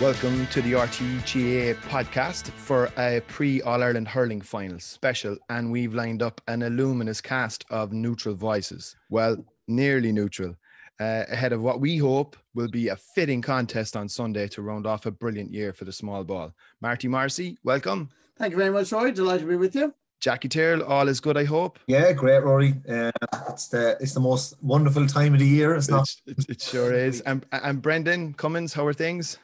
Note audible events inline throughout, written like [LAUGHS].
Welcome to the RTÉ GAA podcast for a pre All Ireland hurling final special, and we've lined up an illuminous cast of neutral voices. Well, nearly neutral, uh, ahead of what we hope will be a fitting contest on Sunday to round off a brilliant year for the small ball. Marty Morrissey, welcome. Thank you very much, Roy. Delighted to be with you. Jackie Tyrrell, all is good, I hope. Yeah, great, Rory. Uh, it's the it's the most wonderful time of the year. It's not. It, it, it sure is. And, and Brendan Cummins, how are things?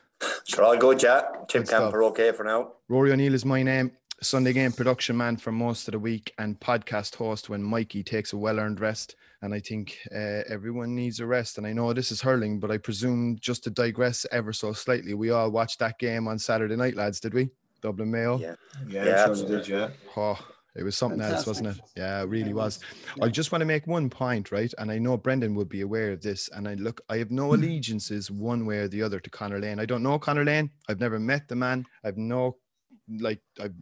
Sure, all good, yeah. Tim Good stuff. Camper okay for now. Rory O'Neill is my name. Sunday game production man for most of the week and podcast host when Mikey takes a well earned rest. And I think uh, everyone needs a rest. And I know this is hurling, but I presume just to digress ever so slightly, we all watched that game on Saturday night, lads, did we? Dublin Mayo. Yeah. Yeah, Yeah, sure did. Yeah. Oh, it was something else, wasn't it? Yeah, it really was. I just want to make one point, right? And I know Brendan would be aware of this. And I look, I have no mm. allegiances one way or the other to Conor Lane. I don't know Conor Lane. I've never met the man. I've no, like, I've,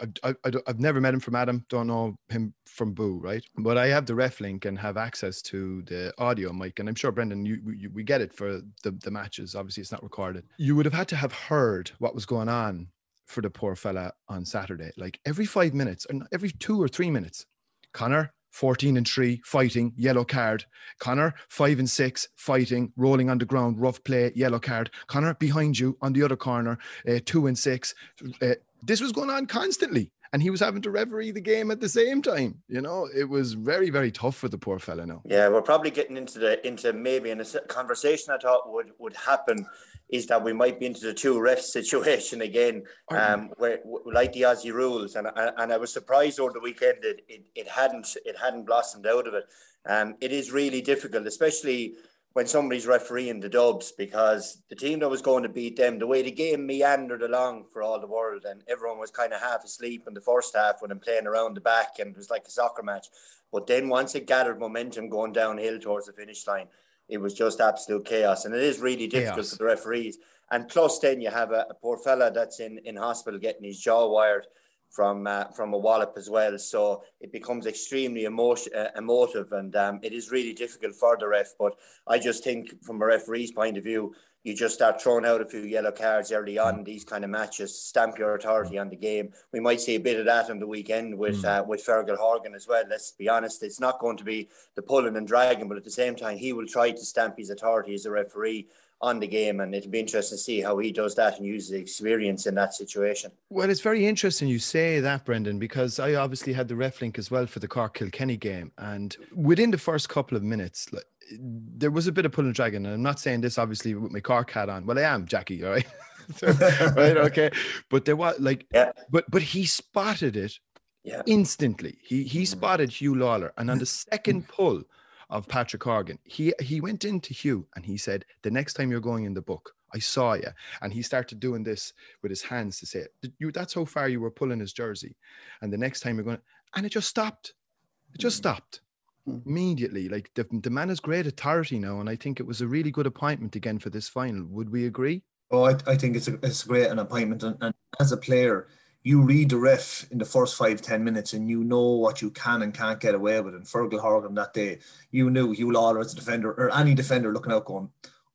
I've, I've, I've- I've never met him from Adam. Don't know him from Boo, right? But I have the ref link and have access to the audio mic. And I'm sure, Brendan, you, you we get it for the, the matches. Obviously, it's not recorded. You would have had to have heard what was going on for the poor fella on Saturday. Like every five minutes, and every two or three minutes, Conor, 14 and 3, fighting, yellow card. Conor, 5 and 6, fighting, rolling on the ground, rough play, yellow card. Conor, behind you on the other corner, uh, 2 and 6. Uh, this was going on constantly. And he was having to referee the game at the same time. You know, it was very, very tough for the poor fella now. Yeah, we're probably getting into the into maybe in a conversation I thought would would happen is that we might be into the two refs situation again, um, where like the Aussie rules, and I- and I was surprised over the weekend that it, it hadn't it hadn't blossomed out of it. Um, it is really difficult, especially when somebody's refereeing the Dubs, because the team that was going to beat them, the way the game meandered along for all the world, and everyone was kind of half asleep in the first half when I'm playing around the back, and it was like a soccer match. But then once it gathered momentum going downhill towards the finish line, it was just absolute chaos. And it is really difficult Chaos. for the referees. And plus, then you have a, a poor fella that's in, in hospital getting his jaw wired from uh, from a wallop as well. So it becomes extremely emotion, uh, emotive, and um, it is really difficult for the ref. But I just think, from a referee's point of view, you just start throwing out a few yellow cards early on in these kind of matches, stamp your authority on the game. We might see a bit of that on the weekend with uh, with Fergal Horgan as well. Let's be honest, it's not going to be the pulling and dragging, but at the same time, he will try to stamp his authority as a referee on the game, and it'll be interesting to see how he does that and uses the experience in that situation. Well, it's very interesting you say that, Brendan, because I obviously had the ref link as well for the Cork Kilkenny game. And within the first couple of minutes, like, there was a bit of pulling and dragging. And I'm not saying this obviously with my car cat on. Well, I am, Jackie, all right? [LAUGHS] [LAUGHS] right, okay. But there was like, Yeah. but but he spotted it Yeah. instantly. He he mm-hmm. spotted Huw Lawlor. And on the [LAUGHS] second pull of Patrick Horgan, he he went into Huw and he said, The next time you're going in the book, I saw you. And he started doing this with his hands to say, you that's how far you were pulling his jersey. And the next time you're going, and it just stopped. It just mm-hmm. stopped Hmm. immediately. Like the, the man has great authority now. And I think it was a really good appointment again for this final. Would we agree? Oh, I, I think it's a it's great an appointment, and, and as a player, you read the ref in the first five ten minutes, and you know what you can and can't get away with. And Fergal Horgan that day, you knew Huw Lawlor as a defender or any defender looking out, going,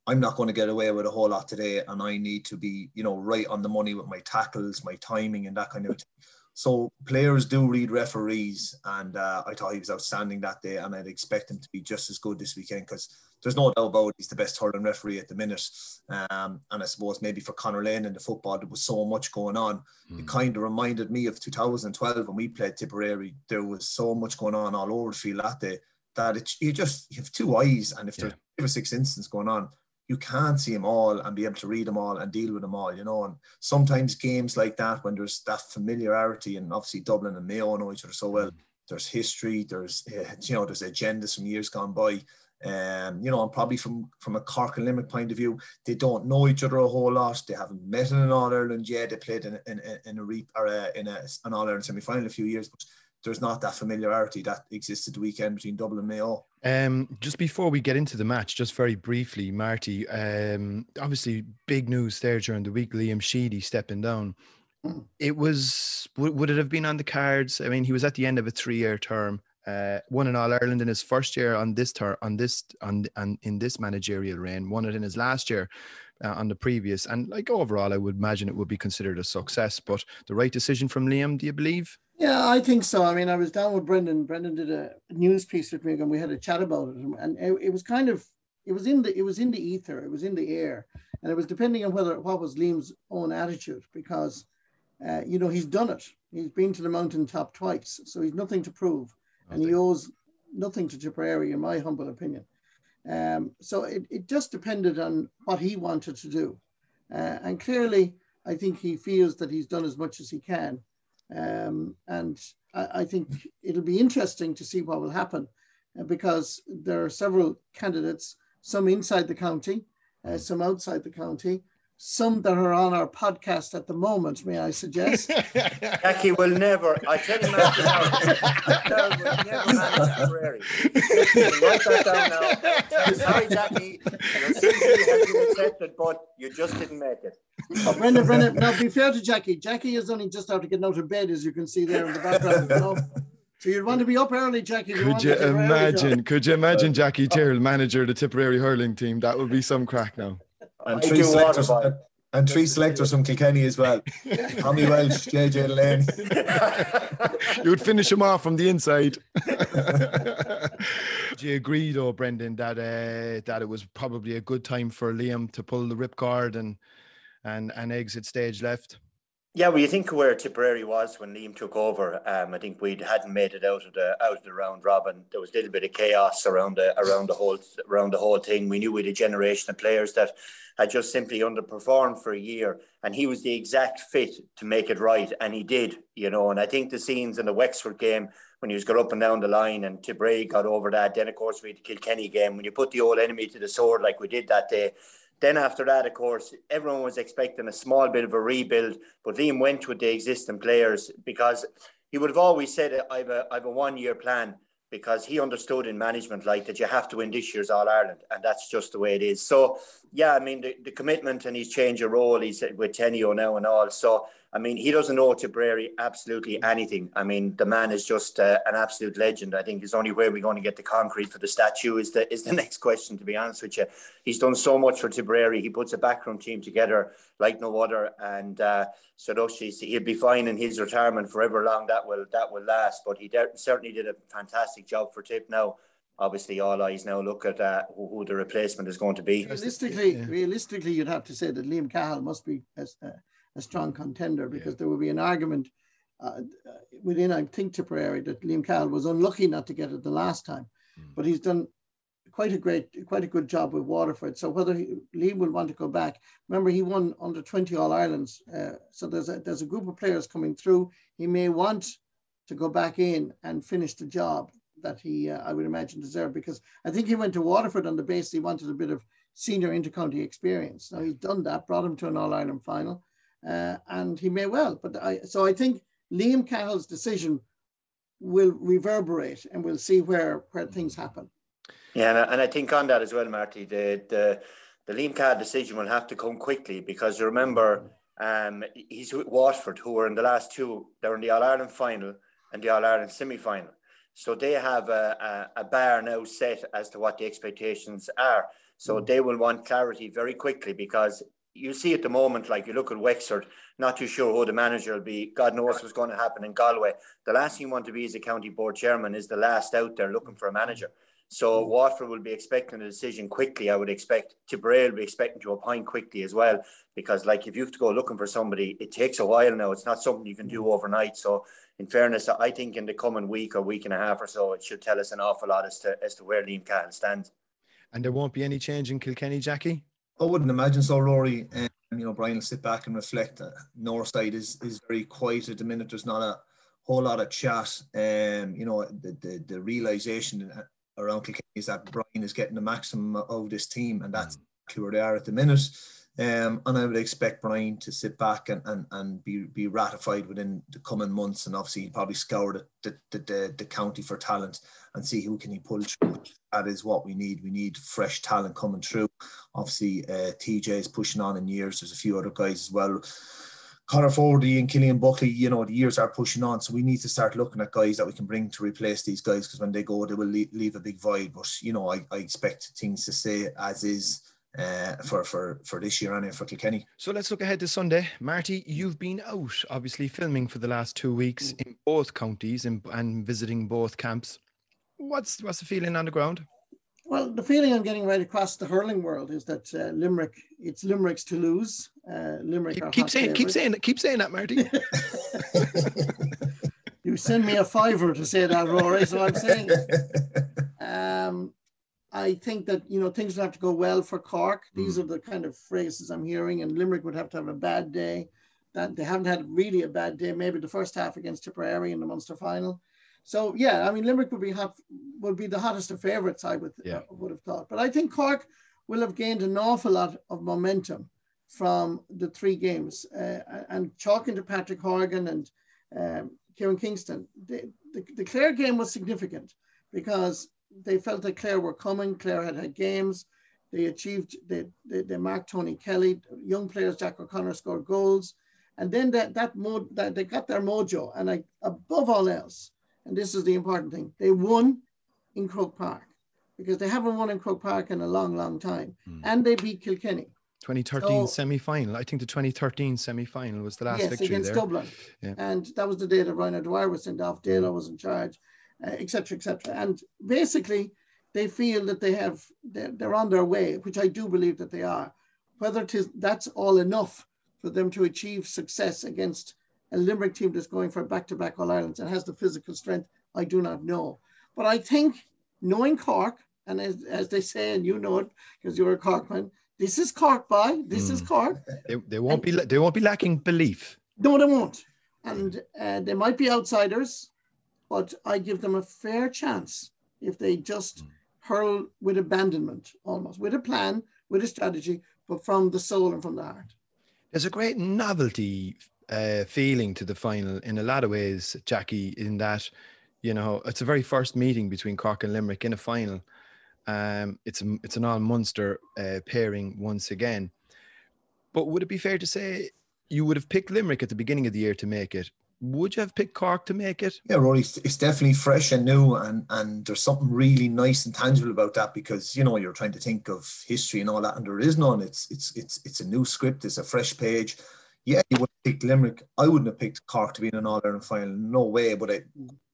I'm not going to get away with a whole lot today, and I need to be, you know, right on the money with my tackles, my timing, and that kind of thing. So players do read referees, and uh, I thought he was outstanding that day, and I'd expect him to be just as good this weekend because there's no doubt about it, he's the best hurling referee at the minute. Um, and I suppose maybe for Conor Lane in the football, there was so much going on. It kind of reminded me of 2012 when we played Tipperary. There was so much going on all over the field that day that it, you just you have two eyes, and if there's five or six incidents going on, you can't see them all and be able to read them all and deal with them all, you know. And sometimes games like that, when there's that familiarity, and obviously Dublin and Mayo know each other so well, there's history, there's uh, you know, there's agendas from years gone by. Um, you know, and probably from from a Cork and Limerick point of view, they don't know each other a whole lot. They haven't met in an All Ireland yet. They played in in, in a re, or a, in a, an All Ireland semi final a few years, but there's not that familiarity that existed the weekend between Dublin and Mayo. Um, just before we get into the match, just very briefly, Marty, um, obviously big news there during the week, Liam Sheedy stepping down. Hmm. It was, would it have been on the cards? I mean, he was at the end of a three year term. Uh, won in All Ireland in his first year on this term, on this, on, on in this managerial reign. Won it in his last year uh, on the previous, and like overall, I would imagine it would be considered a success. But the right decision from Liam, do you believe? Yeah, I think so. I mean, I was down with Brendan. Brendan did a news piece with me, and we had a chat about it. And it, it was kind of, it was in the, it was in the ether, it was in the air, and it was depending on whether what was Liam's own attitude, because, uh, you know, he's done it. He's been to the mountaintop twice, so he's nothing to prove, and he owes nothing to Tipperary, in my humble opinion. Um, so it, it just depended on what he wanted to do, uh, and clearly, I think he feels that he's done as much as he can. Um, and I, I, think it'll be interesting to see what will happen uh, because there are several candidates, some inside the county, uh, some outside the county, some that are on our podcast at the moment, may I suggest? [LAUGHS] Jackie will never, I tell you now, will never manage Tipperary. Write that down now. Sorry, Jackie, your CV has been accepted, but you just didn't make it. Oh, Brendan, Brendan, now be fair to Jackie. Jackie is only just after getting out of bed, as you can see there in the background. You know? So you'd want to be up early, Jackie. You could you imagine? Could you imagine Jackie uh, Tyrrell, manager of the Tipperary hurling team? That would be some crack now and three selectors and, and three selectors from Kilkenny as well. [LAUGHS] Tommy Walsh, JJ Lane. [LAUGHS] you would finish them off from the inside. [LAUGHS] Do you agree though, Brendan, that uh, that it was probably a good time for Liam to pull the ripcord and and and exit stage left? Yeah, well, you think where Tipperary was when Liam took over. Um, I think we hadn't made it out of the out of the round robin. There was a little bit of chaos around the around the whole around the whole thing. We knew we had a generation of players that had just simply underperformed for a year, and he was the exact fit to make it right, and he did. You know, and I think the scenes in the Wexford game when he was got up and down the line, and Tipperary got over that. Then of course we had the Kilkenny game when you put the old enemy to the sword like we did that day then after that, of course, everyone was expecting a small bit of a rebuild, but Liam went with the existing players because he would have always said, "I have a, I have a one-year plan." Because he understood in management, like that, you have to win this year's All Ireland, and that's just the way it is. So, yeah, I mean, the, the commitment, and he's changed a role. He's with Tenio now and all. So, I mean, he doesn't know Tipperary absolutely anything. I mean, the man is just uh, an absolute legend. I think it's only way we're going to get the concrete for the statue is the is the [LAUGHS] next question. To be honest with you, he's done so much for Tipperary. He puts a backroom team together like no other, and uh, so those he'll be fine in his retirement forever long. That will that will last. But he de- certainly did a fantastic job for Tip now obviously all eyes now look at uh, who, who, the replacement is going to be. Realistically, yeah. realistically, you'd have to say that Liam Cahill must be as, uh, a strong contender because yeah. there will be an argument uh, within, I think, Tipperary that Liam Cahill was unlucky not to get it the last time, mm. but he's done quite a great, quite a good job with Waterford. So whether he, Liam will want to go back, remember he won under 20 All Irelands. Uh, so there's a, there's a group of players coming through. He may want to go back in and finish the job that he, uh, I would imagine, deserved because I think he went to Waterford on the basis he wanted a bit of senior intercounty experience. Now he's done that, brought him to an All Ireland final uh, and he may well. But I, so I think Liam Cahill's decision will reverberate, and we'll see where where things happen. Yeah, and I, think on that as well, Marty, the the the Liam Cahill decision will have to come quickly because remember, um, he's with Waterford, who were in the last two. They're in the All Ireland final and the All Ireland semi final. So they have a, a, a, bar now set as to what the expectations are. So mm. they will want clarity very quickly because you see at the moment, like you look at Wexford, not too sure who the manager will be. God knows what's going to happen in Galway. The last thing you want to be as a county board chairman is the last out there looking for a manager. So mm. Waterford will be expecting a decision quickly. I would expect Tipperary will be expecting to appoint quickly as well, because like if you have to go looking for somebody, it takes a while now. It's not something you can do overnight. So in fairness, I think in the coming week or week and a half or so, it should tell us an awful lot as to as to where Liam Cahill stands. And there won't be any change in Kilkenny, Jackie. I wouldn't imagine so, Rory. And you know, Brian will sit back and reflect. Uh, North side is is very quiet at the minute. There's not a whole lot of chat. Um, you know, the the, the realization around Kilkenny is that Brian is getting the maximum of this team, and that's mm. where they are at the minute. Um, and I would expect Brian to sit back and, and, and be, be ratified within the coming months. And obviously, he'll probably scour the, the, the, the, county for talent and see who can he pull through. That is what we need. We need fresh talent coming through. Obviously, uh, TJ is pushing on in years. There's a few other guys as well. Conor Fogarty and Cillian Buckley, you know, the years are pushing on. So we need to start looking at guys that we can bring to replace these guys because when they go, they will leave, leave a big void. But, you know, I, I expect things to stay as is uh, for for for this year and for Kilkenny. So let's look ahead to Sunday, Marty. You've been out, obviously, filming for the last two weeks in both counties and, and visiting both camps. What's what's the feeling on the ground? Well, the feeling I'm getting right across the hurling world is that uh, Limerick, it's Limerick's to lose. Uh, Limerick keep, keep saying, keep saying, keep saying that, Marty. [LAUGHS] [LAUGHS] you send me a fiver to say that, Rory. So I'm saying. [LAUGHS] Um, I think that you know things would have to go well for Cork. These mm. are the kind of phrases I'm hearing, and Limerick would have to have a bad day. That they haven't had really a bad day. Maybe the first half against Tipperary in the Munster final. So yeah, I mean Limerick would be hot, would be the hottest of favourites. I would yeah. uh, would have thought, but I think Cork will have gained an awful lot of momentum from the three games. Uh, and talking to Patrick Horgan and um, Kieran Kingston, the, the, the Clare game was significant because they felt that Clare were coming. Clare had had games. They achieved, they, they, they marked Tony Kelly, young players, Jack O'Connor scored goals. And then that, that, mod, that they got their mojo. And I, above all else, and this is the important thing, they won in Croke Park because they haven't won in Croke Park in a long, long time. Mm. And they beat Kilkenny. 2013 so, semi-final. I think the 2013 semi-final was the last yes, victory against there. Dublin. Yeah. And that was the day that Ryan O'Dwyer was sent off. Dalo was in charge etc., uh, etc. Et and basically, they feel that they have they're, they're, on their way, which I do believe that they are. Whether it is that's all enough for them to achieve success against a Limerick team that's going for back-to-back All Irelands and has the physical strength, I do not know. But I think knowing Cork, and as, as they say, and you know it because you're a Corkman, this is Cork, boy. This mm. is Cork. They, they won't and, be they won't be lacking belief. No, they won't. And uh, they might be outsiders but I give them a fair chance if they just mm. hurl with abandonment, almost with a plan, with a strategy, but from the soul and from the heart. There's a great novelty uh, feeling to the final in a lot of ways, Jackie, in that, you know, it's a very first meeting between Cork and Limerick in a final. Um, it's, a, it's an all Munster uh, pairing once again. But would it be fair to say you would have picked Limerick at the beginning of the year to make it, would you have picked Cork to make it? Yeah, Rory, it's definitely fresh and new, and and there's something really nice and tangible about that because you know you're trying to think of history and all that, and there is none. It's it's it's it's a new script. It's a fresh page. Yeah, you would have picked Limerick. I wouldn't have picked Cork to be in an All Ireland final. No way. But a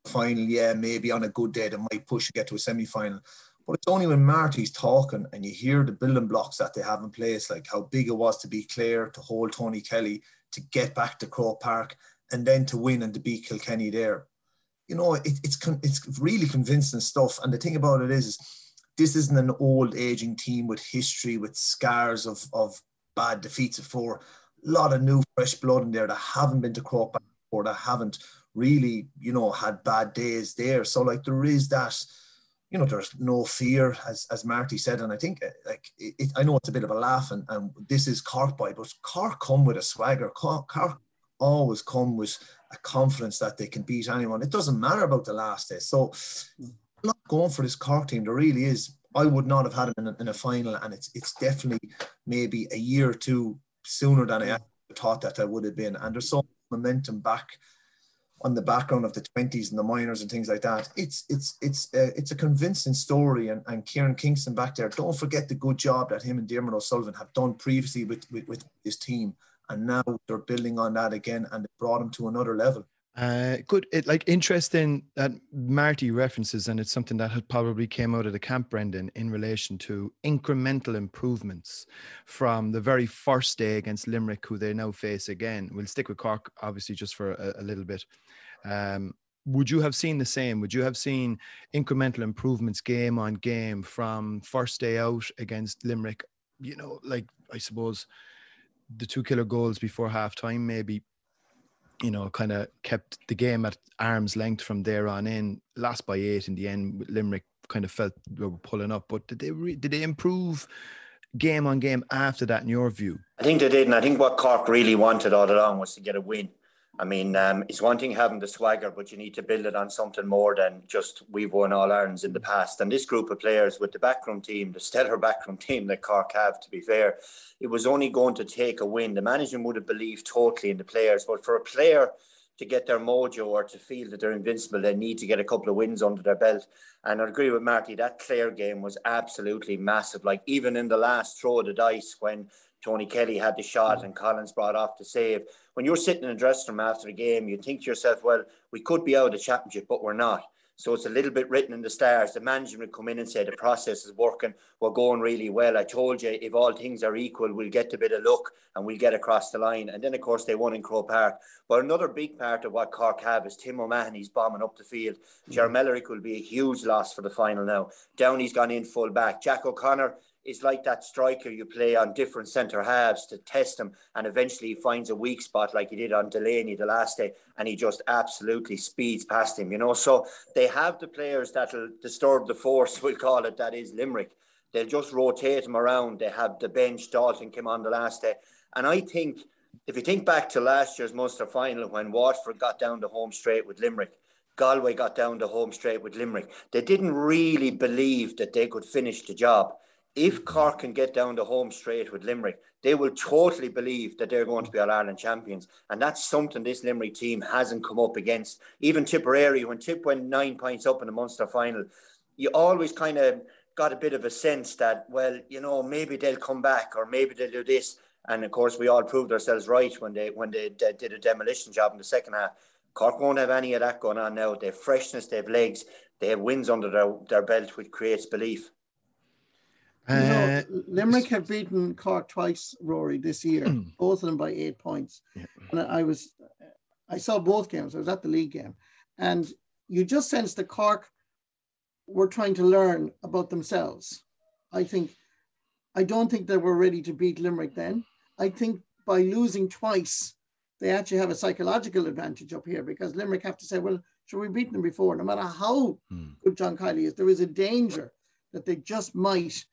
final, yeah, maybe on a good day they might push to get to a semi final. But it's only when Marty's talking and you hear the building blocks that they have in place, like how big it was to be Clare, to hold Tony Kelly, to get back to Croke Park and then to win and to beat Kilkenny there. You know, it, it's it's really convincing stuff. And the thing about it is, this isn't an old aging team with history, with scars of, of bad defeats before. A lot of new fresh blood in there that haven't been to Croke before, that haven't really, you know, had bad days there. So like there is that, you know, there's no fear, as as Marty said, and I think uh, like it, I know it's a bit of a laugh, and, and this is Cork but Cork come with a swagger. Cork, Cork always come with a confidence that they can beat anyone. It doesn't matter about the last day. So hmm. I'm not going for this Cork team. There really is. I would not have had him in a, in a final, and it's it's definitely maybe a year or two sooner than I hmm. thought that I would have been. And there's so momentum back on the background of the 20s and the minors and things like that. It's it's it's a, it's a convincing story. And, and Kieran Kingston back there, don't forget the good job that him and Diarmuid O'Sullivan have done previously with, with, with his team and now they're building on that again and it brought them to another level uh, good. It like interesting that Marty references, and it's something that had probably came out of the camp, Brendan, in relation to incremental improvements from the very first day against Limerick, who they now face again. We'll stick with Cork, obviously, just for a, a little bit. Um, would you have seen the same? Would you have seen incremental improvements game on game from first day out against Limerick? You know, like I suppose the two killer goals before half time maybe you know kind of kept the game at arm's length from there on in lost by eight in the end limerick kind of felt they were pulling up but did they re- did they improve game on game after that, in your view? I think they did, and I think what Cork really wanted all along was to get a win. I mean, um, it's one thing having the swagger, but you need to build it on something more than just we've won all Irelands in the past. And this group of players with the backroom team, the stellar [LAUGHS] backroom team that Cork have, to be fair, it was only going to take a win. The management would have believed totally in the players, but for a player to get their mojo or to feel that they're invincible, they need to get a couple of wins under their belt. And I agree with Marty, that Clare game was absolutely massive. Like even in the last throw of the dice when Tony Kelly had the shot and Collins brought off the save. When you're sitting in a dressing room after a game, you think to yourself, well, we could be out of the championship, but we're not. So it's a little bit written in the stars. The management would come in and say the process is working. We're going really well. I told you if all things are equal, we'll get a bit of luck and we'll get across the line. And then of course they won in Croke Park. But another big part of what Cork have is Tim O'Mahony's bombing up the field. Mm-hmm. Will be a huge loss for the final now. Downey's gone in full back. Jack O'Connor is like that striker you play on different centre halves to test him, and eventually he finds a weak spot like he did on Delaney the last day, and he just absolutely speeds past him. You know, so they have the players that'll disturb the force, [LAUGHS] we'll call it. That is Limerick. They'll just rotate them around. They have the bench. Dalton came on the last day, and I think if you think back to last year's Munster final when Waterford got down the home straight with Limerick. Galway got down the home straight with Limerick. They didn't really believe that they could finish the job if Cork can get down the home straight with Limerick, they will totally believe that they're going to be All Ireland champions. And that's something this Limerick team hasn't come up against. Even Tipperary, when Tip went nine points up in the Munster final, you always kind of got a bit of a sense that, well, you know, maybe they'll come back or maybe they'll do this. And of course, we all proved ourselves right when they when they, they did a demolition job in the second half. Cork won't have any of that going on now. They have freshness, they have legs, they have wins under their, their belt, which creates belief. You know, uh, Limerick have beaten Cork twice, Rory, this year, hmm. both of them by eight points. Yeah. And I was, I saw both games. I was at the league game, and you just sense the Cork were trying to learn about themselves. I think, I don't think they were ready to beat Limerick then. I think by losing twice, they actually have a psychological advantage up here because Limerick have to say, well, should we beat them before? No matter how hmm. good John Kiely is, there is a danger that they just might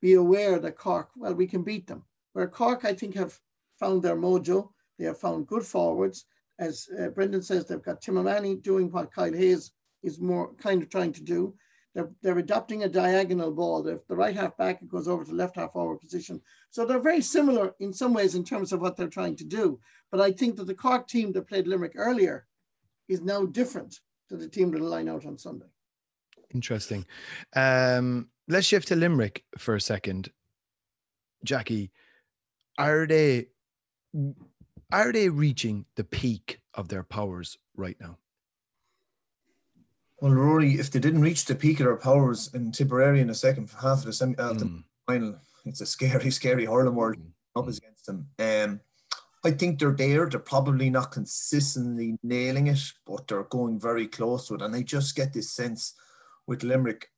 be aware that Cork, well, we can beat them. Where Cork, I think, have found their mojo. They have found good forwards. As uh, Brendan says, they've got Tim O'Mahony doing what Kyle Hayes is more kind of trying to do. They're, they're adopting a diagonal ball. If the right half back, it goes over to left half forward position. So they're very similar in some ways in terms of what they're trying to do. But I think that the Cork team that played Limerick earlier is now different to the team that will line out on Sunday. Interesting. Um, let's shift to Limerick for a second. Jackie, are they are they reaching the peak of their powers right now? Well, Rory, if they didn't reach the peak of their powers in Tipperary in the second half of the semi mm. the final, it's a scary, [LAUGHS] scary hurling world mm. up against them. Um, I think they're there. They're probably not consistently nailing it, but they're going very close to it. And I just get this sense with Limerick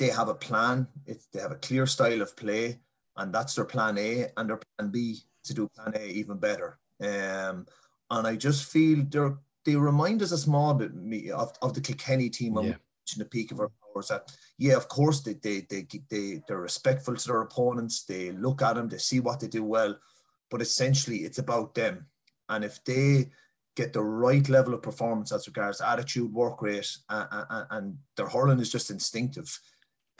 they have a plan. It's, they have a clear style of play, and that's their plan A. And their plan B to do plan A even better. Um, and I just feel they're they remind us a small bit me of, of the Kilkenny team yeah. the peak of our powers. That yeah, of course they they they they they're respectful to their opponents. They look at them, they see what they do well, but essentially it's about them. And if they get the right level of performance as regards attitude, work rate, and their hurling is just instinctive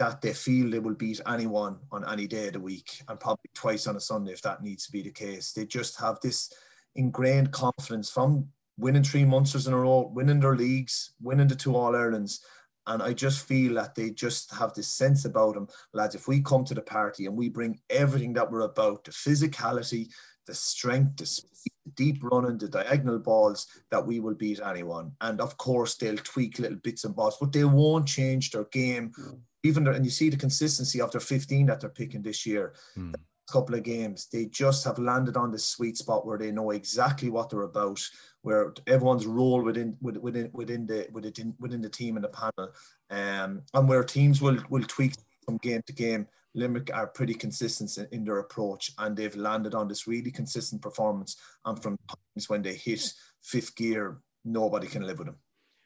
that they feel they will beat anyone on any day of the week and probably twice on a Sunday if that needs to be the case. They just have this ingrained confidence from winning three Munsters in a row, winning their leagues, winning the two All Irelands. And I just feel that they just have this sense about them, lads. If we come to the party and we bring everything that we're about the physicality, the strength, the speed, the deep running, the diagonal balls that we will beat anyone. And of course, they'll tweak little bits and bobs, but they won't change their game mm. Even and you see the consistency of their 15 that they're picking this year. Mm. couple of games, they just have landed on this sweet spot where they know exactly what they're about, where everyone's role within within within the within within the team and the panel, um, and where teams will will tweak from game to game. Limerick are pretty consistent in, in their approach, and they've landed on this really consistent performance. And from times when they hit fifth gear, nobody can live with them.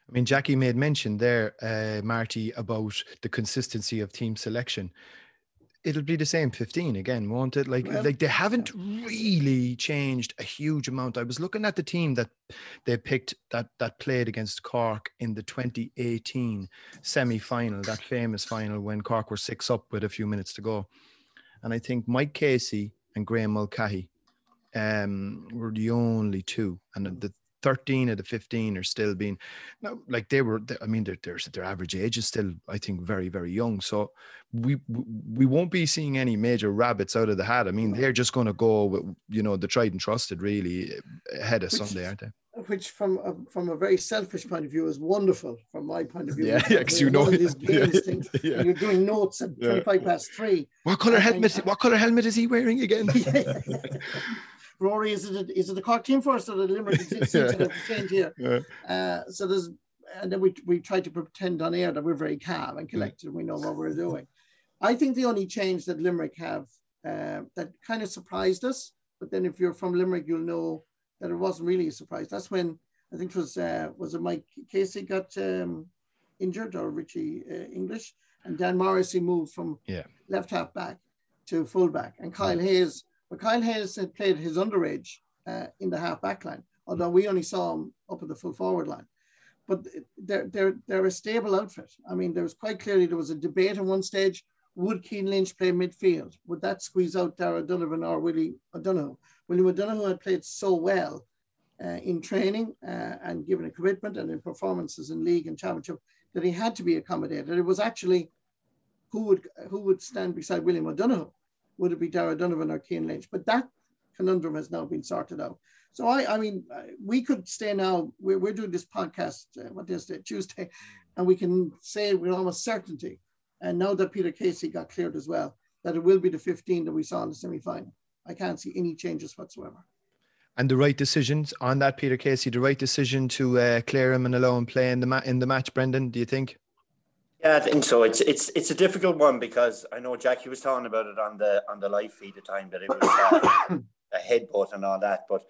I mean, Jackie made mention there, uh, Marty, about the consistency of team selection. it'll be the same 15 again, won't it? Like, like they haven't really changed a huge amount. I was looking at the team that they picked that that played against Cork in the 2018 semi-final, that famous final when Cork were six up with a few minutes to go. And I think Mike Casey and Graeme Mulcahy um, were the only two. And the 13 of the 15 are still being now like they were i mean their, their, their average age is still i think very very young so we we won't be seeing any major rabbits out of the hat. I mean they're just going to go with you know the tried and trusted really ahead of which, sunday aren't they? which from a, from a very selfish point of view is wonderful from my point of view. Yeah because [LAUGHS] yeah, you know these [LAUGHS] games [LAUGHS] yeah, yeah. you're doing notes at 25 past three. What color helmet what color helmet is he wearing again Rory, is it a, is it the Cork team first or the Limerick [LAUGHS] team here? [LAUGHS] Yeah. Uh, so there's and then we we try to pretend on air that we're very calm and collected. We know what we're doing. I think the only change that Limerick have uh, that kind of surprised us, but then if you're from Limerick, you'll know that it wasn't really a surprise. That's when I think it was uh, was it Mike Casey got um, injured or Richie uh, English, and Dan Morrissey moved from yeah. left half back to fullback, and Kyle Hayes but Kyle Hayes had played his underage uh, in the half back line, although we only saw him up at the full forward line. But they're, they're, they're a stable outfit. I mean, there was quite clearly there was a debate at one stage would Cian Lynch play midfield? Would that squeeze out Darragh Donovan or Willie O'Donoghue? Willie O'Donoghue had played so well uh, in training uh, and given a commitment and in performances in league and championship that he had to be accommodated. It was actually who would who would stand beside William O'Donoghue would it be Darragh Donovan or Cian Lynch? But that conundrum has now been sorted out. So I, I mean, we could stay now. We're, we're doing this podcast. Uh, what is it? Tuesday, and we can say with almost certainty. And now that Peter Casey got cleared as well, that it will be the 15 that we saw in the semi-final. I can't see any changes whatsoever. And the right decisions on that, Peter Casey. The right decision to uh, clear him and allow him play in the ma- in the match. Brendan, do you think? Yeah, I think so. It's it's it's a difficult one because I know Jackie was talking about it on the on the live feed at the time that it was uh, a headbutt and all that. But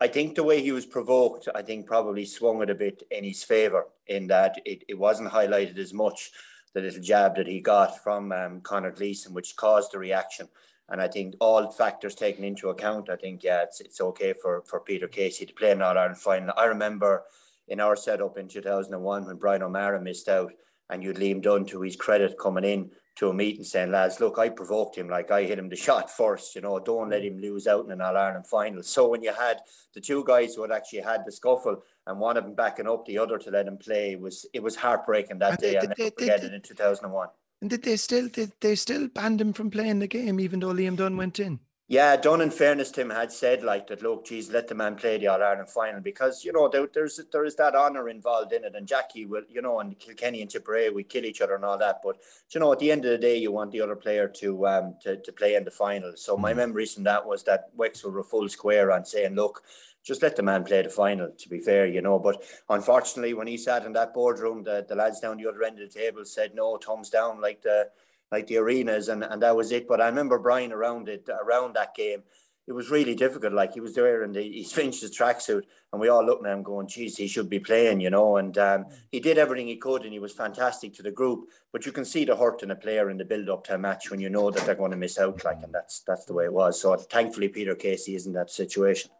I think the way he was provoked, I think probably swung it a bit in his favour in that it, it wasn't highlighted as much the little jab that he got from um, Conor Gleeson, which caused the reaction. And I think all factors taken into account, I think yeah, it's it's okay for for Peter Casey to play in All Ireland final. I remember in our setup in 2001 when Brian O'Meara missed out and you'd Liam Dunne to his credit coming in to a meeting saying, lads, look, I provoked him, like I hit him the [LAUGHS] shot first, you know, don't let mm. him lose out in an All Ireland final. So when you had the two guys who had actually had the scuffle and one of them backing up the other to let him play, it was it was heartbreaking that day. I never forget it in 2001. And did they still did they still banned him from playing the game even though Liam Dunne went in? Yeah, Dunne, in fairness to him, had said like that. Look, geez, let the man play the All Ireland final because you know there, there's there is that honour involved in it, and Jackie will, you know, and Kilkenny and Tipperary, we kill each other and all that. But you know, at the end of the day, you want the other player to um to, to play in the final. So my mm. memories from that was that Wexford were full square on saying, look, just let the man play the final. To be fair, you know, but unfortunately, when he sat in that boardroom, the the lads down the other end of the table said no, thumbs down, like the like the arenas, and and that was it. But I remember Brian around it around that game it was really difficult. Like he was there and he finished his tracksuit, and we all looked at him going, "Geez, he should be playing," you know. And um, he did everything he could, and he was fantastic to the group. But you can see the hurt in a player in the build-up to a match when you know that they're going to miss out. Like, and that's that's the way it was. So thankfully, Peter Casey isn't that situation.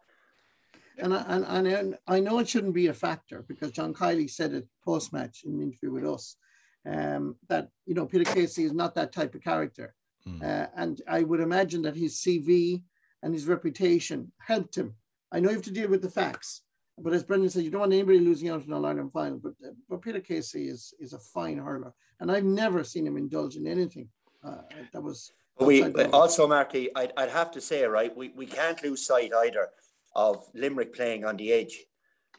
And I, and, and I know it shouldn't be a factor because John Kiely said it post-match in an interview with us um, that you know Peter Casey is not that type of character. Mm. Uh, and I would imagine that his CV and his reputation helped him. I know you have to deal with the facts, but as Brendan said, you don't want anybody losing out in an Ireland final. But, uh, but Peter Casey is is a fine hurler, and I've never seen him indulge in anything uh, that was. We also, Marty, I'd, I'd have to say, right, we, we can't lose sight either of Limerick playing on the edge.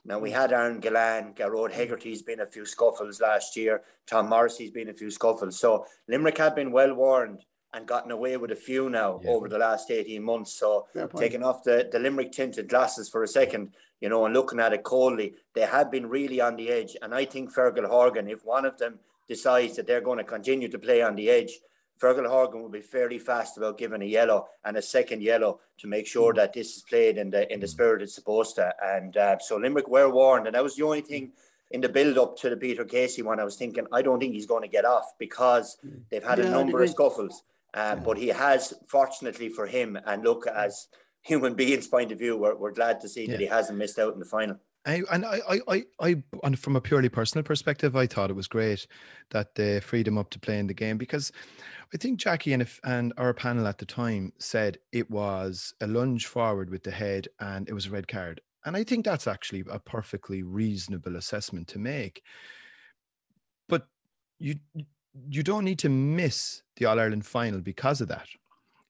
Now we had Aaron Gillane, Gearóid mm. Hegarty's been a few scuffles last year. Tom Morrissey's been a few scuffles. So Limerick have been well warned and gotten away with a few now yeah. over the last 18 months. So taking off the, the Limerick tinted glasses for a second, you know, and looking at it coldly, they have been really on the edge. And I think Fergal Horgan, if one of them decides that they're going to continue to play on the edge, Fergal Horgan will be fairly fast about giving a yellow and a second yellow to make sure mm. that this is played in the in the mm. spirit it's supposed to. And uh, so Limerick were warned, and that was the only thing in the build up to the Peter Casey one. I was thinking, I don't think he's going to get off because mm. they've had a number of scuffles Uh, But he has, fortunately for him, and look, as human [LAUGHS] beings' point of view, we're, we're glad to see yeah. that he hasn't missed out in the final. I, and I, I, I, I, from a purely personal perspective, I thought it was great that they freed him up to play in the game because I think Jackie and if, and our panel at the time said it was a lunge forward with the head and it was a red card, and I think that's actually a perfectly reasonable assessment to make. But you you don't need to miss the All Ireland final because of that.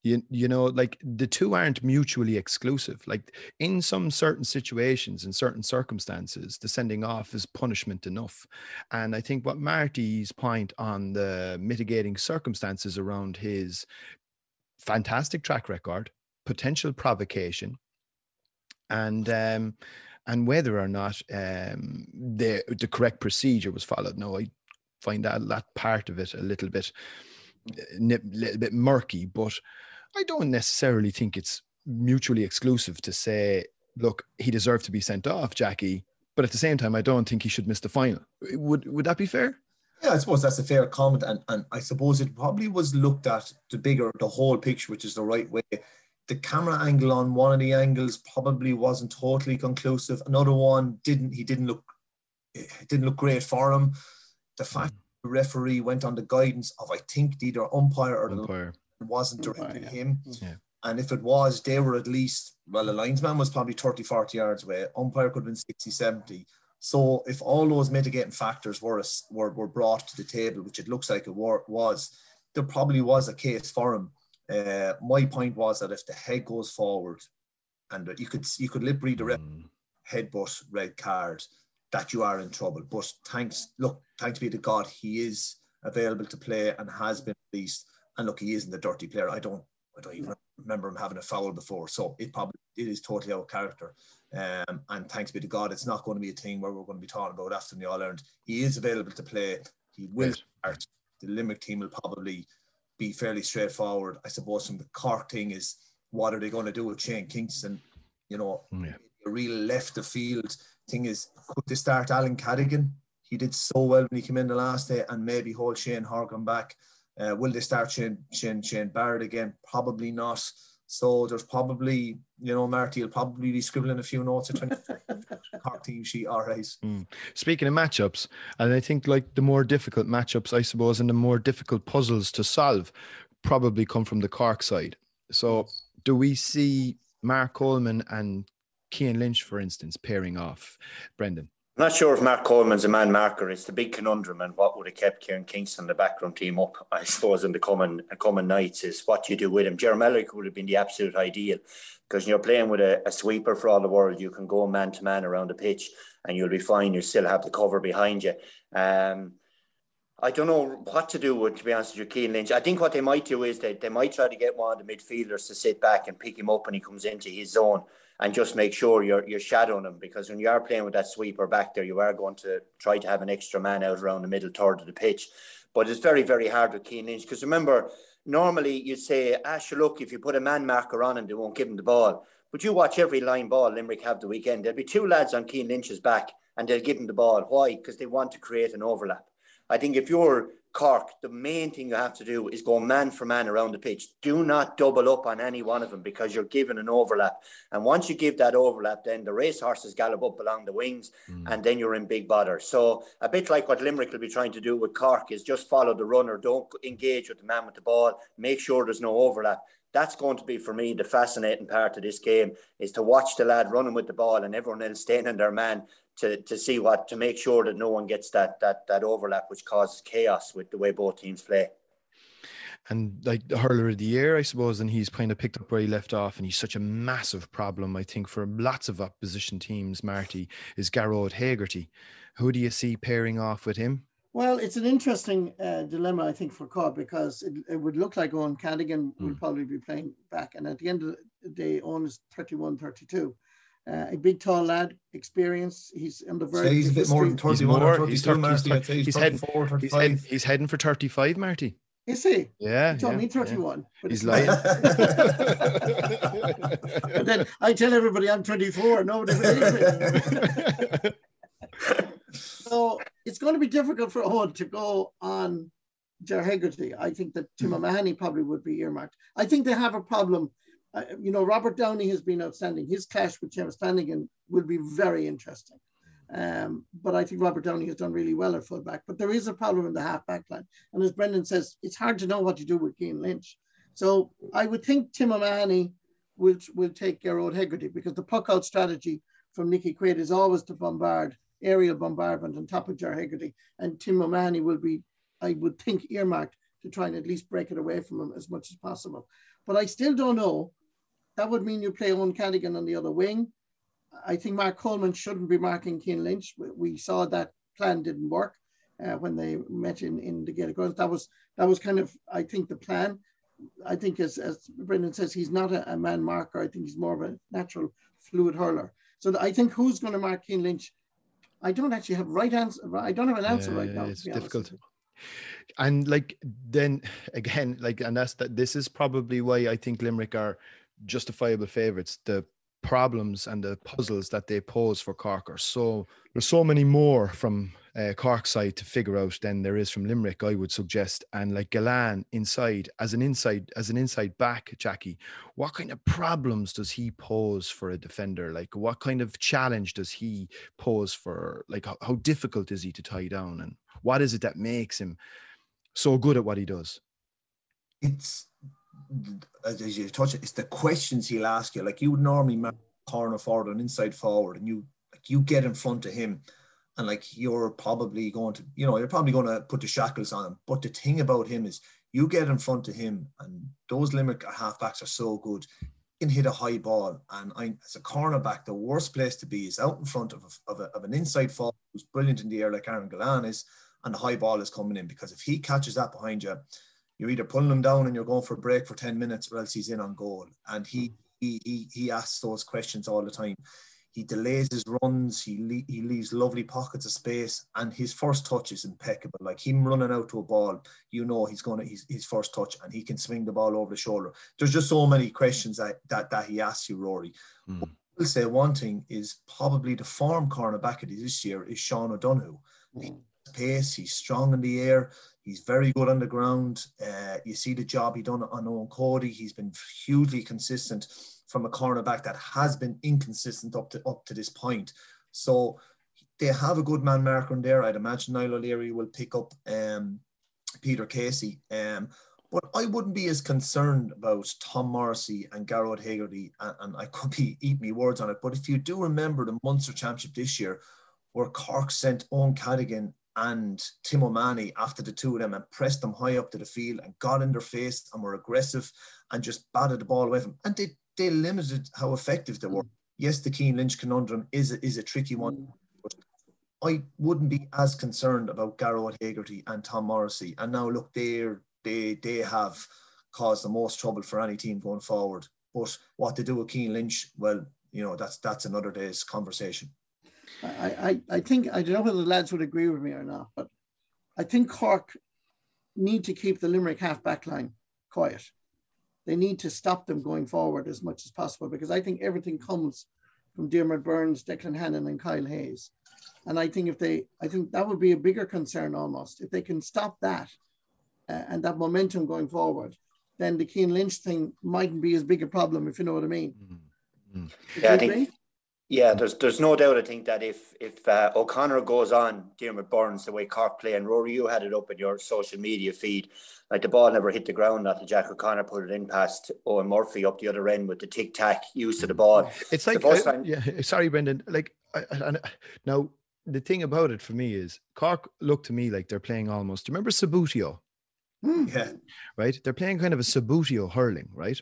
You, you know, like the two aren't mutually exclusive. Like in some certain situations, in certain circumstances, the sending off is punishment enough. And I think what Marty's point on the mitigating circumstances around his fantastic track record, potential provocation, and um, and whether or not um, the the correct procedure was followed. No, I find that that part of it a little bit a uh, little bit murky, but I don't necessarily think it's mutually exclusive to say, look, he deserved to be sent off, Jackie. But at the same time, I don't think he should miss the final. Would would that be fair? Yeah, I suppose that's a fair comment, and and I suppose it probably was looked at the bigger, the whole picture, which is the right way. The camera angle on one of the angles probably wasn't totally conclusive. Another one didn't. He didn't look. It didn't look great for him. The fact mm. the referee went on the guidance of I think either umpire or umpire. the wasn't directed at him. Yeah. And if it was, they were at least, well, the linesman was probably 30, 40 yards away. Umpire could have been 60, 70. So if all those mitigating factors were, were, were brought to the table, which it looks like it were, was, there probably was a case for him. Uh, my point was that if the head goes forward and you could you could lip read the rep, mm. headbutt, red card, that you are in trouble. But thanks, look, thanks be to God, he is available to play and has been released. And look, he isn't a dirty player. I don't, I don't even remember him having a foul before. So it probably it is totally out of character. Um, and thanks be to God, it's not going to be a thing where we're going to be talking about after the All Ireland. He is available to play. He will start. The Limerick team will probably be fairly straightforward. I suppose from the Cork thing is what are they going to do with Shane Kingston? You know, mm, yeah. a real left of field thing is could they start Alan Cadogan? He did so well when he came in the last day, and maybe hold Shane Horgan back. Uh, will they start Shane, Shane, Shane Barrett again? Probably not. So there's probably, you know, Marty will probably be scribbling a few notes at 20 [LAUGHS] Cork team sheet. All right. Mm. Speaking of matchups, and I think like the more difficult matchups, I suppose, and the more difficult puzzles to solve probably come from the Cork side. So do we see Mark Coleman and Cian Lynch, for instance, pairing off? Brendan. I'm not sure if Mark Coleman's a man marker. It's the big conundrum, and what would have kept Kieran Kingston, the backroom team, up, I suppose, in the coming coming nights is what you do with him. Jeremy Elrick would have been the absolute ideal because you're playing with a, a, sweeper for all the world. You can go man to man around the pitch, and you'll be fine. You still have the cover behind you. Um, I don't know what to do with, to be honest with you, Cian Lynch. I think what they might do is they, they might try to get one of the midfielders to sit back and pick him up when he comes into his zone and just make sure you're you're shadowing them because when you are playing with that sweeper back there, you are going to try to have an extra man out around the middle third of the pitch. But it's very, very hard with Cian Lynch because remember, normally you'd say, Ash, look, if you put a man marker on him, they won't give him the ball. But you watch every line ball Limerick have the weekend. There'll be two lads on Cian Lynch's back and they'll give him the ball. Why? Because they want to create an overlap. I think if you're Cork, the main thing you have to do is go man for man around the pitch. Do not double up on any one of them because you're given an overlap. And once you give that overlap, then the race horses gallop up along the wings mm. and then you're in big bother. So a bit like what Limerick will be trying to do with Cork is just follow the runner. Don't engage with the man with the ball. Make sure there's no overlap that's going to be for me the fascinating part of this game is to watch the lad running with the ball and everyone else staying in their man to, to see what to make sure that no one gets that that that overlap which causes chaos with the way both teams play. And like the hurler of the year, I suppose, and he's kind of picked up where he left off, and he's such a massive problem, I think, for lots of opposition teams. Marty is Gearóid Hegarty. Who do you see pairing off with him? Well, it's an interesting uh, dilemma, I think, for Cork because it, it would look like Eoin Cadogan mm. will probably be playing back. And at the end of the day, Eoin is 31 32. Uh, a big, tall lad, experience. He's on the verge. So he's a bit more than 31 or 32, he's, 30, Marty. He's, he's, heading, he's, heading, he's heading for 35, Marty. Is he? Yeah. He told yeah, me 31. Yeah. He's lying. and then I tell everybody I'm 24. Nobody believes me. [LAUGHS] so it's going to be difficult for Eoin to go on Ger Hegarty, I think that Tim hmm. O'Mahony probably would be earmarked. I think they have a problem. You know, Robert Downey has been outstanding. His clash with James Flanagan will be very interesting. Um, but I think Robert Downey has done really well at fullback. But there is a problem in the halfback line. And as Brendan says, it's hard to know what to do with Cian Lynch. So I would think Tim O'Mahony will, will take Gearóid Hegarty because the puck out strategy from Nicky Quaid is always to bombard, aerial bombardment on top of Ger Hegarty. And Tim O'Mahony will be, I would think, earmarked to try and at least break it away from him as much as possible. But I still don't know. That would mean you play Eoin Cadogan on the other wing. I think Mark Coleman shouldn't be marking Cian Lynch. We saw that plan didn't work uh, when they met in, in the Gaelic Grounds. That was that was kind of I think the plan. I think as, as Brendan says, he's not a, a man marker. I think he's more of a natural fluid hurler. So I think who's going to mark Cian Lynch? I don't actually have right answer. I don't have an answer yeah, right now. It's difficult. And like then again, like and that's that. This is probably why I think Limerick are justifiable favourites. The problems and the puzzles that they pose for Cork are so there's so many more from uh, Cork side to figure out than there is from Limerick, I would suggest. And like Gillane inside as an inside as an inside back, Jackie, what kind of problems does he pose for a defender? Like what kind of challenge does he pose for? Like how, how difficult is he to tie down, and what is it that makes him so good at what he does? It's as you touch it, it's the questions he'll ask you. Like you would normally mark corner forward and inside forward, and you like you get in front of him, and like you're probably going to, you know, you're probably going to put the shackles on him. But the thing about him is, you get in front of him, and those Limerick halfbacks are so good. Can hit a high ball, and I, as a cornerback, the worst place to be is out in front of a, of, a, of an inside forward who's brilliant in the air, like Aaron Gillane is, and the high ball is coming in because if he catches that behind you you're either pulling him down and you're going for a break for 10 minutes or else he's in on goal. And he he he, he asks those questions all the time. He delays his runs. He le- he leaves lovely pockets of space, and his first touch is impeccable. Like him running out to a ball, you know he's going to his, his first touch, and he can swing the ball over the shoulder. There's just so many questions that that, that he asks you, Rory. Mm. I'll say one thing is probably the form cornerback of this year is Sean O'Donoghue. Mm. Pace, he's strong in the air. He's very good on the ground. Uh, you see the job he done on Eoin Cody. He's been hugely consistent from a cornerback that has been inconsistent up to up to this point. So they have a good man marker in there. I'd imagine Niall O'Leary will pick up um, Peter Casey. Um, but I wouldn't be as concerned about Tom Morrissey and Gearóid Hegarty, and, and, I could be [LAUGHS] eat me words on it. But if you do remember the Munster Championship this year, where Cork sent Eoin Cadogan and Tim O'Mahony after the two of them and pressed them high up to the field and got in their face and were aggressive and just batted the ball away from them. And they, they limited how effective they were. Mm. Yes, the Cian Lynch conundrum is a, is a tricky one, but I wouldn't be as concerned about Gearóid Hegarty and Tom Morrissey. And now look, they they they have caused the most trouble for any team going forward. But what they do with Cian Lynch, well, you know, that's that's another day's conversation. I, I, I think, I don't know whether the lads would agree with me or not, but I think Cork need to keep the Limerick half back line quiet. They need to stop them going forward as much as possible because I think everything comes from Diarmaid Byrnes, Declan Hannon, and Kyle Hayes. And I think if they, I think that would be a bigger concern almost. If they can stop that uh, and that momentum going forward, then the Cian Lynch thing mightn't be as big a problem, if you know what I mean. Mm-hmm. Yeah, I think, yeah, there's there's no doubt. I think that if if uh, O'Connor goes on Diarmaid Byrnes, the way Cork play, and Rory, you had it up in your social media feed, like the ball never hit the ground after Jack O'Connor put it in past Owen Murphy up the other end with the tic tac use of the ball. It's like uh, time- yeah. [LAUGHS] Sorry, Brendan. Like I, I, now the thing about it for me is Cork look to me like they're playing almost. Do you remember Subbuteo? Hmm. Yeah. Right. They're playing kind of a Subbuteo hurling, right?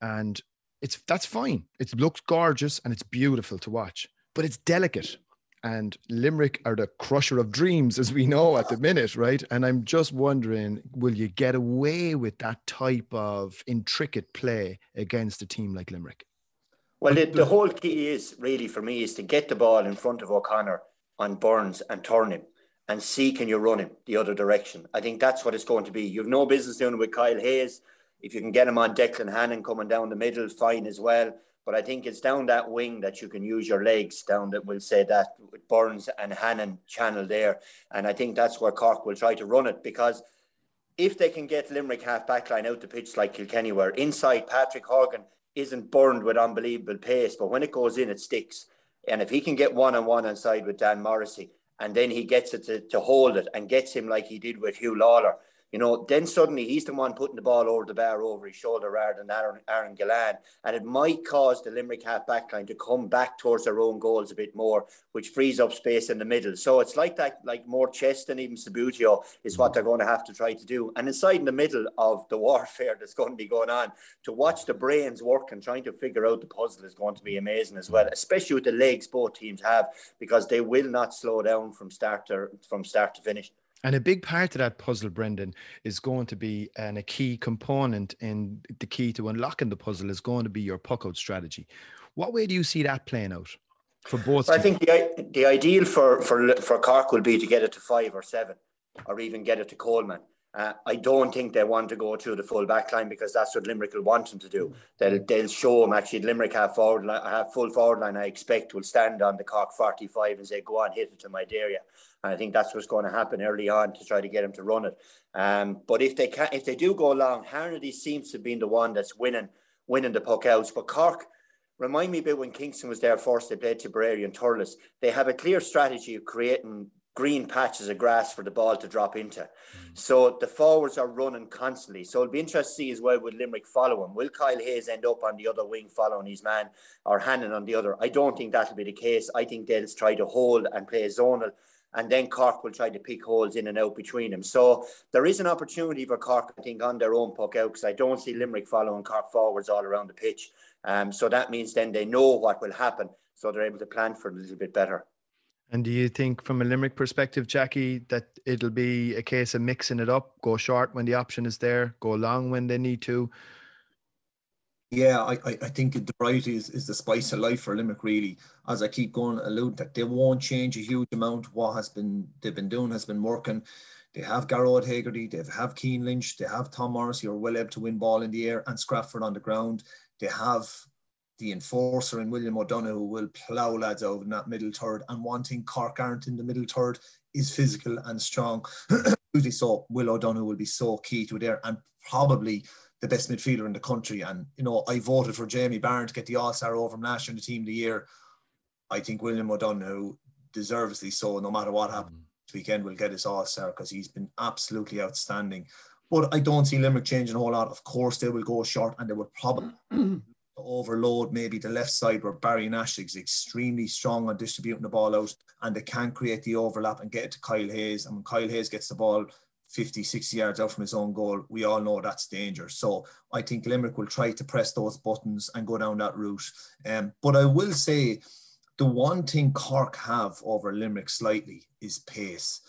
And it's that's fine. It looks gorgeous and it's beautiful to watch, but it's delicate. And Limerick are the crusher of dreams, as we know at the minute, right? And I'm just wondering, will you get away with that type of intricate play against a team like Limerick? Well, the, the whole key is really for me is to get the ball in front of O'Connor on Byrnes and turn him and see can you run him the other direction. I think that's what it's going to be. You've no business doing it with Kyle Hayes if you can get him on Declan Hannon coming down the middle, fine as well. But I think it's down that wing that you can use your legs down that we'll say that with Byrnes and Hannon channel there. And I think that's where Cork will try to run it because if they can get Limerick half back line out the pitch like Kilkenny were, inside Patrick Horgan isn't burned with unbelievable pace, but when it goes in, it sticks. And if he can get one on one inside with Dan Morrissey, and then he gets it to, to hold it and gets him like he did with Huw Lawlor, you know, then suddenly he's the one putting the ball over the bar over his shoulder rather than Aaron, Aaron Gillane. And it might cause the Limerick half back line to come back towards their own goals a bit more, which frees up space in the middle. So it's like that, like more chess than even Subbuteo is what they're going to have to try to do. And inside in the middle of the [LAUGHS] warfare that's going to be going on, to watch the brains work and trying to figure out the puzzle is going to be amazing as well, especially with the legs both teams have, because they will not slow down from start to from start to finish. And a big part of that puzzle, Brendan, is going to be, and a key component in the key to unlocking the puzzle is going to be your puck out strategy. What way do you see that playing out for both? Well, I think the, the ideal for, for, for Cork will be to get it to five or seven, or even get it to Coleman. Uh, I don't think they want to go through the full back line because that's what Limerick will want them to do. They'll they'll show them actually Limerick have forward line, have full forward line. I expect will stand on the Cork forty five and say go on hit it to my area. And I think that's what's going to happen early on to try to get him to run it. Um, but if they can, if they do go long, Harnedy seems to be the one that's winning winning the puck outs. But Cork, remind me a bit when Kingston was there first. They played Tipperary and Thurles. They have a clear strategy of creating green patches of grass for the ball to drop into. Mm. So the forwards are running constantly. So it'll be interesting to see as well with Limerick follow him. Will Kyle Hayes end up on the other wing following his man or Hannon on the other? I don't think that'll be the case. I think they'll try to hold and play zonal and then Cork will try to pick holes in and out between them. So there is an opportunity for Cork, I think, on their own puck out because I don't see Limerick following Cork forwards all around the pitch. Um, so that means then they know what will happen, so they're able to plan for it a little bit better. And do you think, from a Limerick perspective, Jackie, that it'll be a case of mixing it up, go short when the option is there, go long when they need to? Yeah, I, I think the variety is, is the spice of life for Limerick, really. As I keep going, allude that they won't change a huge amount. What has been they've been doing has been working. They have Gearóid Hegarty, they have Cian Lynch, they have Tom Morrissey, who are well able to win ball in the air, and Scrafford on the ground. They have the enforcer and William O'Donoghue who will plough lads out in that middle third. And one thing Cork aren't in the middle third is physical and strong. [CLEARS THROAT] so Will O'Donoghue will be so key to it there and probably the best midfielder in the country. And, you know, I voted for Jamie Barron to get the All-Star over from last year in the team of the year. I think William O'Donoghue deservedly so, no matter what happens mm. this weekend, will get his All-Star because he's been absolutely outstanding. But I don't see Limerick changing a whole lot. Of course, they will go short and they will probably [CLEARS THROAT] overload maybe the left side where Barry Nash is extremely strong on distributing the ball out and they can create the overlap and get it to Kyle Hayes. And when Kyle Hayes gets the ball 50, 60 yards out from his own goal, we all know that's danger. So I think Limerick will try to press those buttons and go down that route. Um, but I will say the one thing Cork have over Limerick slightly is pace.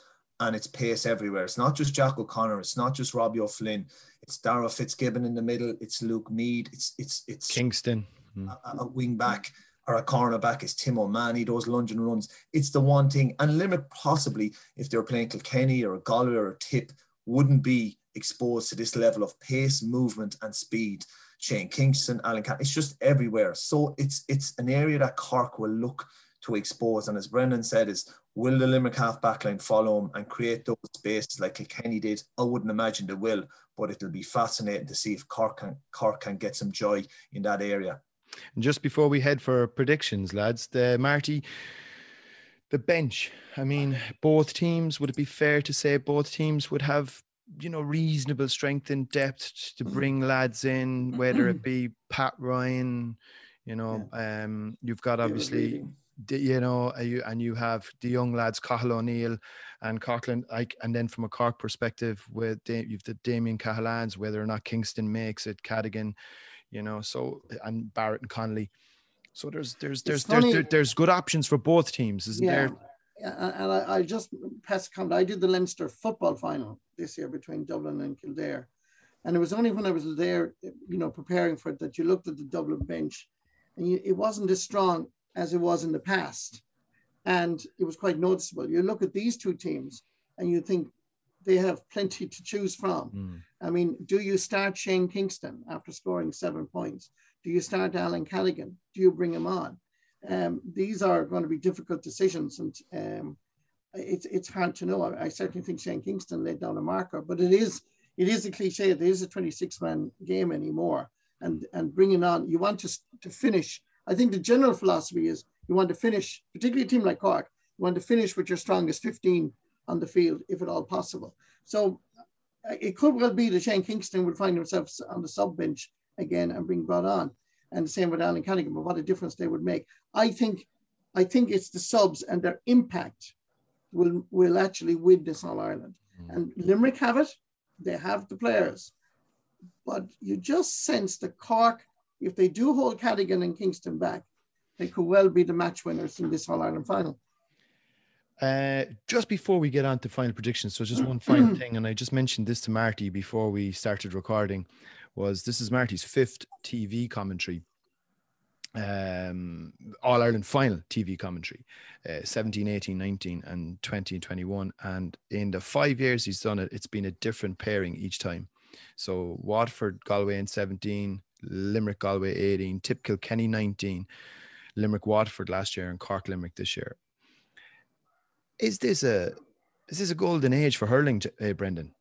And it's pace everywhere. It's not just Jack O'Connor. It's not just Robbie O'Flynn it's Darragh Fitzgibbon in the middle. It's Luke Meade. It's it's it's Kingston. Hmm. A, a wing back or a cornerback It's Tim O'Mahony, those lunging runs. It's the one thing. And Limerick possibly, if they were playing Kilkenny or Galway or Tip, wouldn't be exposed to this level of pace, movement, and speed. Shane Kingston, Alan Cat, it's just everywhere. So it's it's an area that Cork will look to expose. And as Brendan said, is will the Limerick half back line follow him and create those spaces like Kilkenny did? I wouldn't imagine they will, but it'll be fascinating to see if Cork can, Cork can get some joy in that area. And just before we head for predictions, lads, the Marty, the bench. I mean, both teams. Would it be fair to say both teams would have you know reasonable strength and depth to bring lads in, whether it [CLEARS THROAT] be Pat Ryan, you know, yeah. um, you've got obviously you know, you, and you have the young lads, Cathal O'Neill and Coughlin, like, and then from a Cork perspective, with you've the Damien Cahalanes, whether or not Kingston makes it, Cadogan, you know, so and Barrett and Connolly. So there's there's there's there's, there's, there's good options for both teams, isn't yeah. there? Yeah, and I, I just pass comment. I did the Leinster football final this year between Dublin and Kildare, and it was only when I was there, you know, preparing for it that you looked at the Dublin bench, and you, it wasn't as strong as it was in the past. And it was quite noticeable. You look at these two teams and you think they have plenty to choose from. Mm. I mean, do you start Shane Kingston after scoring seven points? Do you start Alan Callaghan? Do you bring him on? Um, these are going to be difficult decisions, and um, it's it's hard to know. I, I, certainly think Shane Kingston laid down a marker, but it is it is a cliche. It is a 26 man game anymore, and and bringing on you want to to finish. I think the general philosophy is you want to finish, particularly a team like Cork, you want to finish with your strongest 15 on the field if at all possible. So uh, it could well be that Shane Kingston would find himself on the sub bench again and being brought on. And the same with Alan Cunningham, but what a difference they would make. I think I think it's the subs and their impact will will actually win this All Ireland. Mm. And Limerick have it, they have the players. But you just sense the Cork, if they do hold Cadogan and Kingston back, they could well be the match winners in this All Ireland final. Uh, just before we get on to final predictions, so just one final [CLEARS THROAT] thing, and I just mentioned this to Marty before we started recording, was this is Marty's fifth TV commentary, um, All Ireland final TV commentary, uh, 17, 18, 19, and 20 and 21. And in the five years he's done it, it's been a different pairing each time. So Waterford, Galway in 17, Limerick, Galway 18, Tip Kilkenny 19, Limerick, Waterford last year, and Cork, Limerick this year is this a is this a golden age for hurling, uh, Brendan?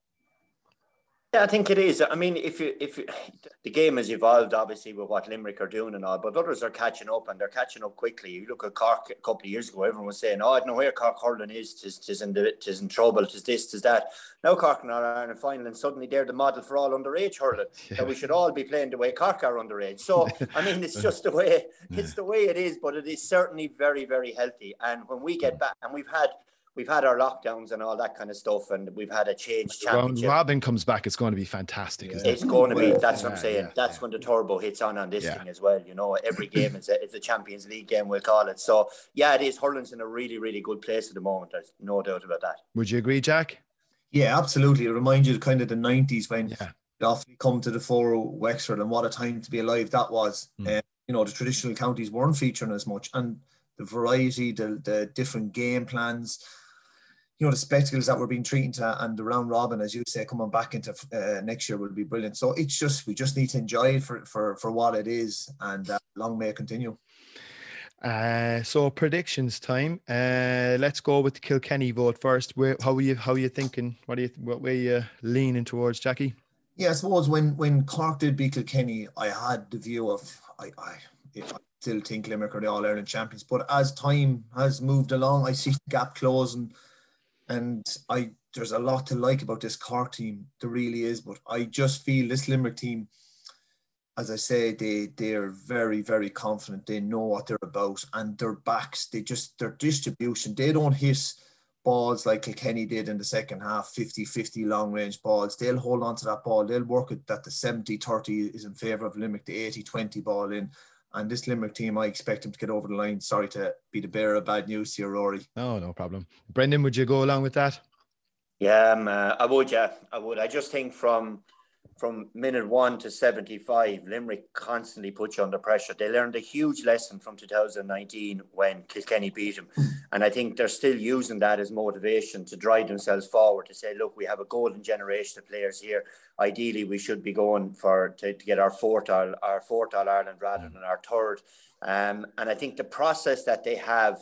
Yeah, I think it is. I mean, if you if you, [SIGHS] the game has evolved, obviously with what Limerick are doing and all, but others are catching up and they're catching up quickly. You look at Cork a couple of years ago, everyone was saying, "Oh, I don't know where Cork hurling is. Tis, tis in the, tis in trouble. Tis this, tis that." Now Cork are Ireland final, and suddenly they're the model for all underage hurling. Yeah. [LAUGHS] That we should all be playing the way Cork are underage. So I mean, it's [LAUGHS] just the way it's the way it is. But it is certainly very, very healthy. And when we get back, and we've had we've had our lockdowns and all that kind of stuff, and we've had a change championship. When Robin comes back, it's going to be fantastic. Yeah. It's going to be. That's what I'm saying. Yeah, that's yeah. when the turbo hits on on this thing as well. You know, every [CLEARS THROAT] game is a, it's a Champions League game, we'll call it. So yeah, it is. Hurling's in a really, really good place at the moment. There's no doubt about that. Would you agree, Jack? Yeah, absolutely. It reminds you of kind of the '90s when yeah. Often come to the four Wexford and what a time to be alive that was. Mm. Uh, you know, the traditional counties weren't featuring as much, and the variety, the the different game plans you know the spectacles that we're being treated to and the round robin as you say coming back into uh, next year will be brilliant so it's just we just need to enjoy it for for, for what it is and uh, long may it continue uh, so predictions time. Uh, let's go with the Kilkenny vote first. Where, how are you? How are you thinking? What are you? What way you leaning towards, Jackie? Yeah, I suppose when when Cork did beat Kilkenny, I had the view of I I, I still think Limerick are the All Ireland champions. But as time has moved along, I see the gap closing and I there's a lot to like about this Cork team. There really is, but I just feel this Limerick team, as I say, they they are very very confident. They know what they're about, and their backs, they just their distribution. They don't hit balls like Kilkenny did in the second half 50-50 long range balls they'll hold on to that ball they'll work it that the 70-30 is in favour of Limerick the 80-20 ball in and this Limerick team, I expect them to get over the line. Sorry to be the bearer of bad news here, Rory. No, no problem. Brendan, would you go along with that? Yeah, um, uh, I would. Yeah, I would. I just think from from minute one to 75, Limerick constantly put you under pressure. They learned a huge lesson from 2019 when Kilkenny beat them. And I think they're still using that as motivation to drive themselves forward to say, look, we have a golden generation of players here. Ideally, we should be going for to, to get our fourth, our, our fourth All Ireland rather than our third. Um, and I think the process that they have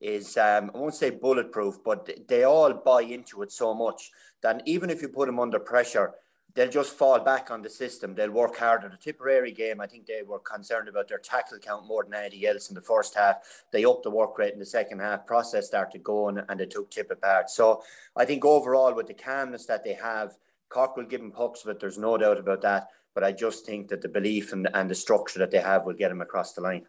is, um, I won't say bulletproof, but they all buy into it so much that even if you put them under pressure, they'll just fall back on the system. They'll work harder. The Tipperary game, I think they were concerned about their tackle count more than anything else in the first half. They upped the work rate in the second half. Process started going and they took Tip apart. So I think overall, with the calmness that they have, Cork will give them pucks but. There's no doubt about that. But I just think that the belief and, and the structure that they have will get them across the line.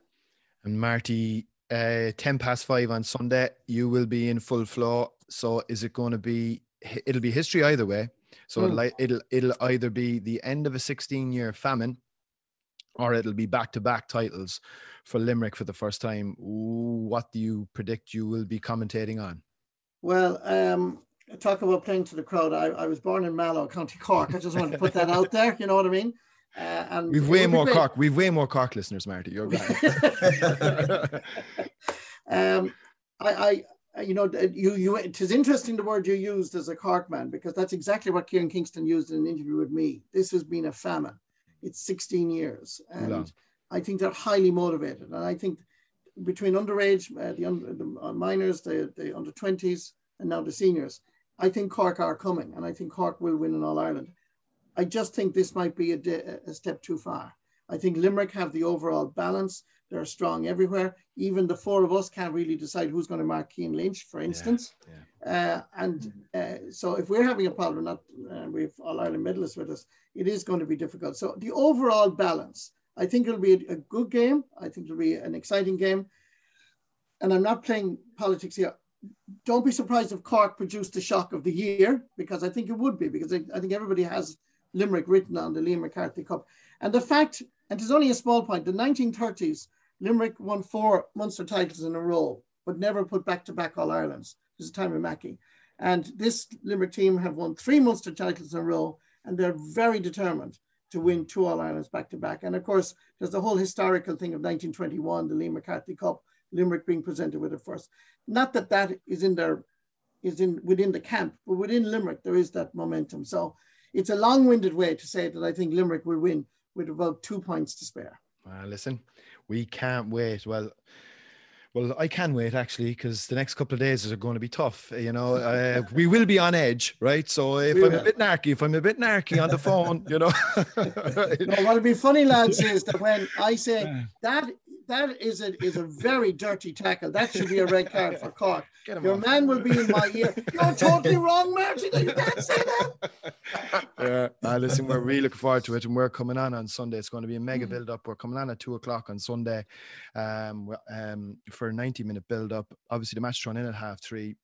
And Marty, uh, 10 past five on Sunday, you will be in full flow. So is it going to be, it'll be history either way so mm. it'll, it'll it'll either be the end of a 16 year famine or it'll be back to back titles for Limerick for the first time. What do you predict you will be commentating on? Well, um, talk about playing to the crowd. I, I was born in Mallow, County Cork. I just want to put that out there. You know what I mean? Uh, and we've way more Cork. We've way more Cork listeners, Marty. You're [LAUGHS] right. [LAUGHS] um, I, I you know, you you it is interesting the word you used as a Cork man because that's exactly what Kieran Kingston used in an interview with me. This has been a famine. It's 16 years, and I think they're highly motivated. And I think between underage, uh, the, under, the uh, minors, the, the under 20s, and now the seniors, I think Cork are coming, and I think Cork will win in All Ireland. I just think this might be a, a step too far. I think Limerick have the overall balance. They're strong everywhere. Even the four of us can't really decide who's going to mark Cian Lynch, for instance. Yeah, yeah. Uh, and uh, so if we're having a problem, not uh, we've All Ireland medalists with us, it is going to be difficult. So the overall balance, I think it'll be a, a good game. I think it'll be an exciting game. And I'm not playing politics here. Don't be surprised if Cork produced the shock of the year, because I think it would be, because I, I think everybody has Limerick written on the Liam McCarthy Cup. And the fact, and it's only a small point, the 1930s, Limerick won four Munster titles in a row, but never put back-to-back All Irelands. This is time of Mackey. And this Limerick team have won three Munster titles in a row, and they're very determined to win two All Irelands back-to-back. And of course, there's the whole historical thing of 1921, the Liam McCarthy Cup, Limerick being presented with it first. Not that that is in there, is in within the camp, but within Limerick, there is that momentum. So it's a long-winded way to say that I think Limerick will win with about two points to spare. Uh, listen, we can't wait. Well, well, I can wait actually because the next couple of days are going to be tough. You know, [LAUGHS] uh, we will be on edge, right? So if we I'm will. a bit narky, if I'm a bit narky on the phone, you know. [LAUGHS] no, what'll be funny, lads, is that when I say [LAUGHS] that that is a is a very dirty tackle. That should be a red card for Cork. [LAUGHS] Your off. man will be in my ear. You're totally wrong, Martin. You can't say that. [LAUGHS] Yeah, uh, listen, we're really looking forward to it, and we're coming on on Sunday. It's going to be a mega mm. build up. We're coming on at two o'clock on Sunday, um, um, for a ninety minute build up. Obviously, the match thrown in at half three.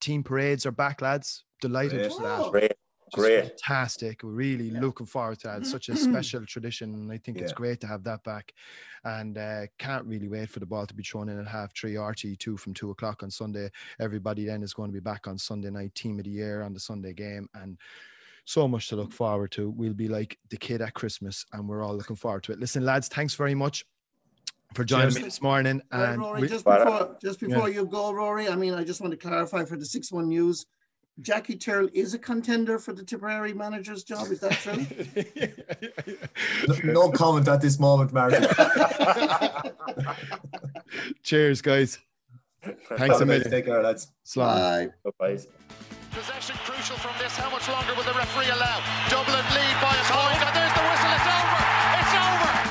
Team parades are back, lads. Delighted for that. Great. Great. fantastic. We're really yeah. looking forward to that. It's such a special tradition. And I think yeah. it's great to have that back. And uh, can't really wait for the ball to be thrown in at half three, RT2 from two o'clock on Sunday. Everybody then is going to be back on Sunday night, team of the year on the Sunday game. And so much to look forward to. We'll be like the kid at Christmas, and we're all looking forward to it. Listen, lads, thanks very much for joining Cheers. me this morning. And Rory, we, just before, just before yeah. you go, Rory, I mean, I just want to clarify for the 6 1 News Jackie Tyrrell is a contender for the Tipperary manager's job. Is that true? no, no, comment at this moment, Martin. [LAUGHS] Cheers, guys. Thanks a million. Take care, lads. Bye. Bye. Possession crucial from this. How much longer will the referee allow? Dublin lead by a point,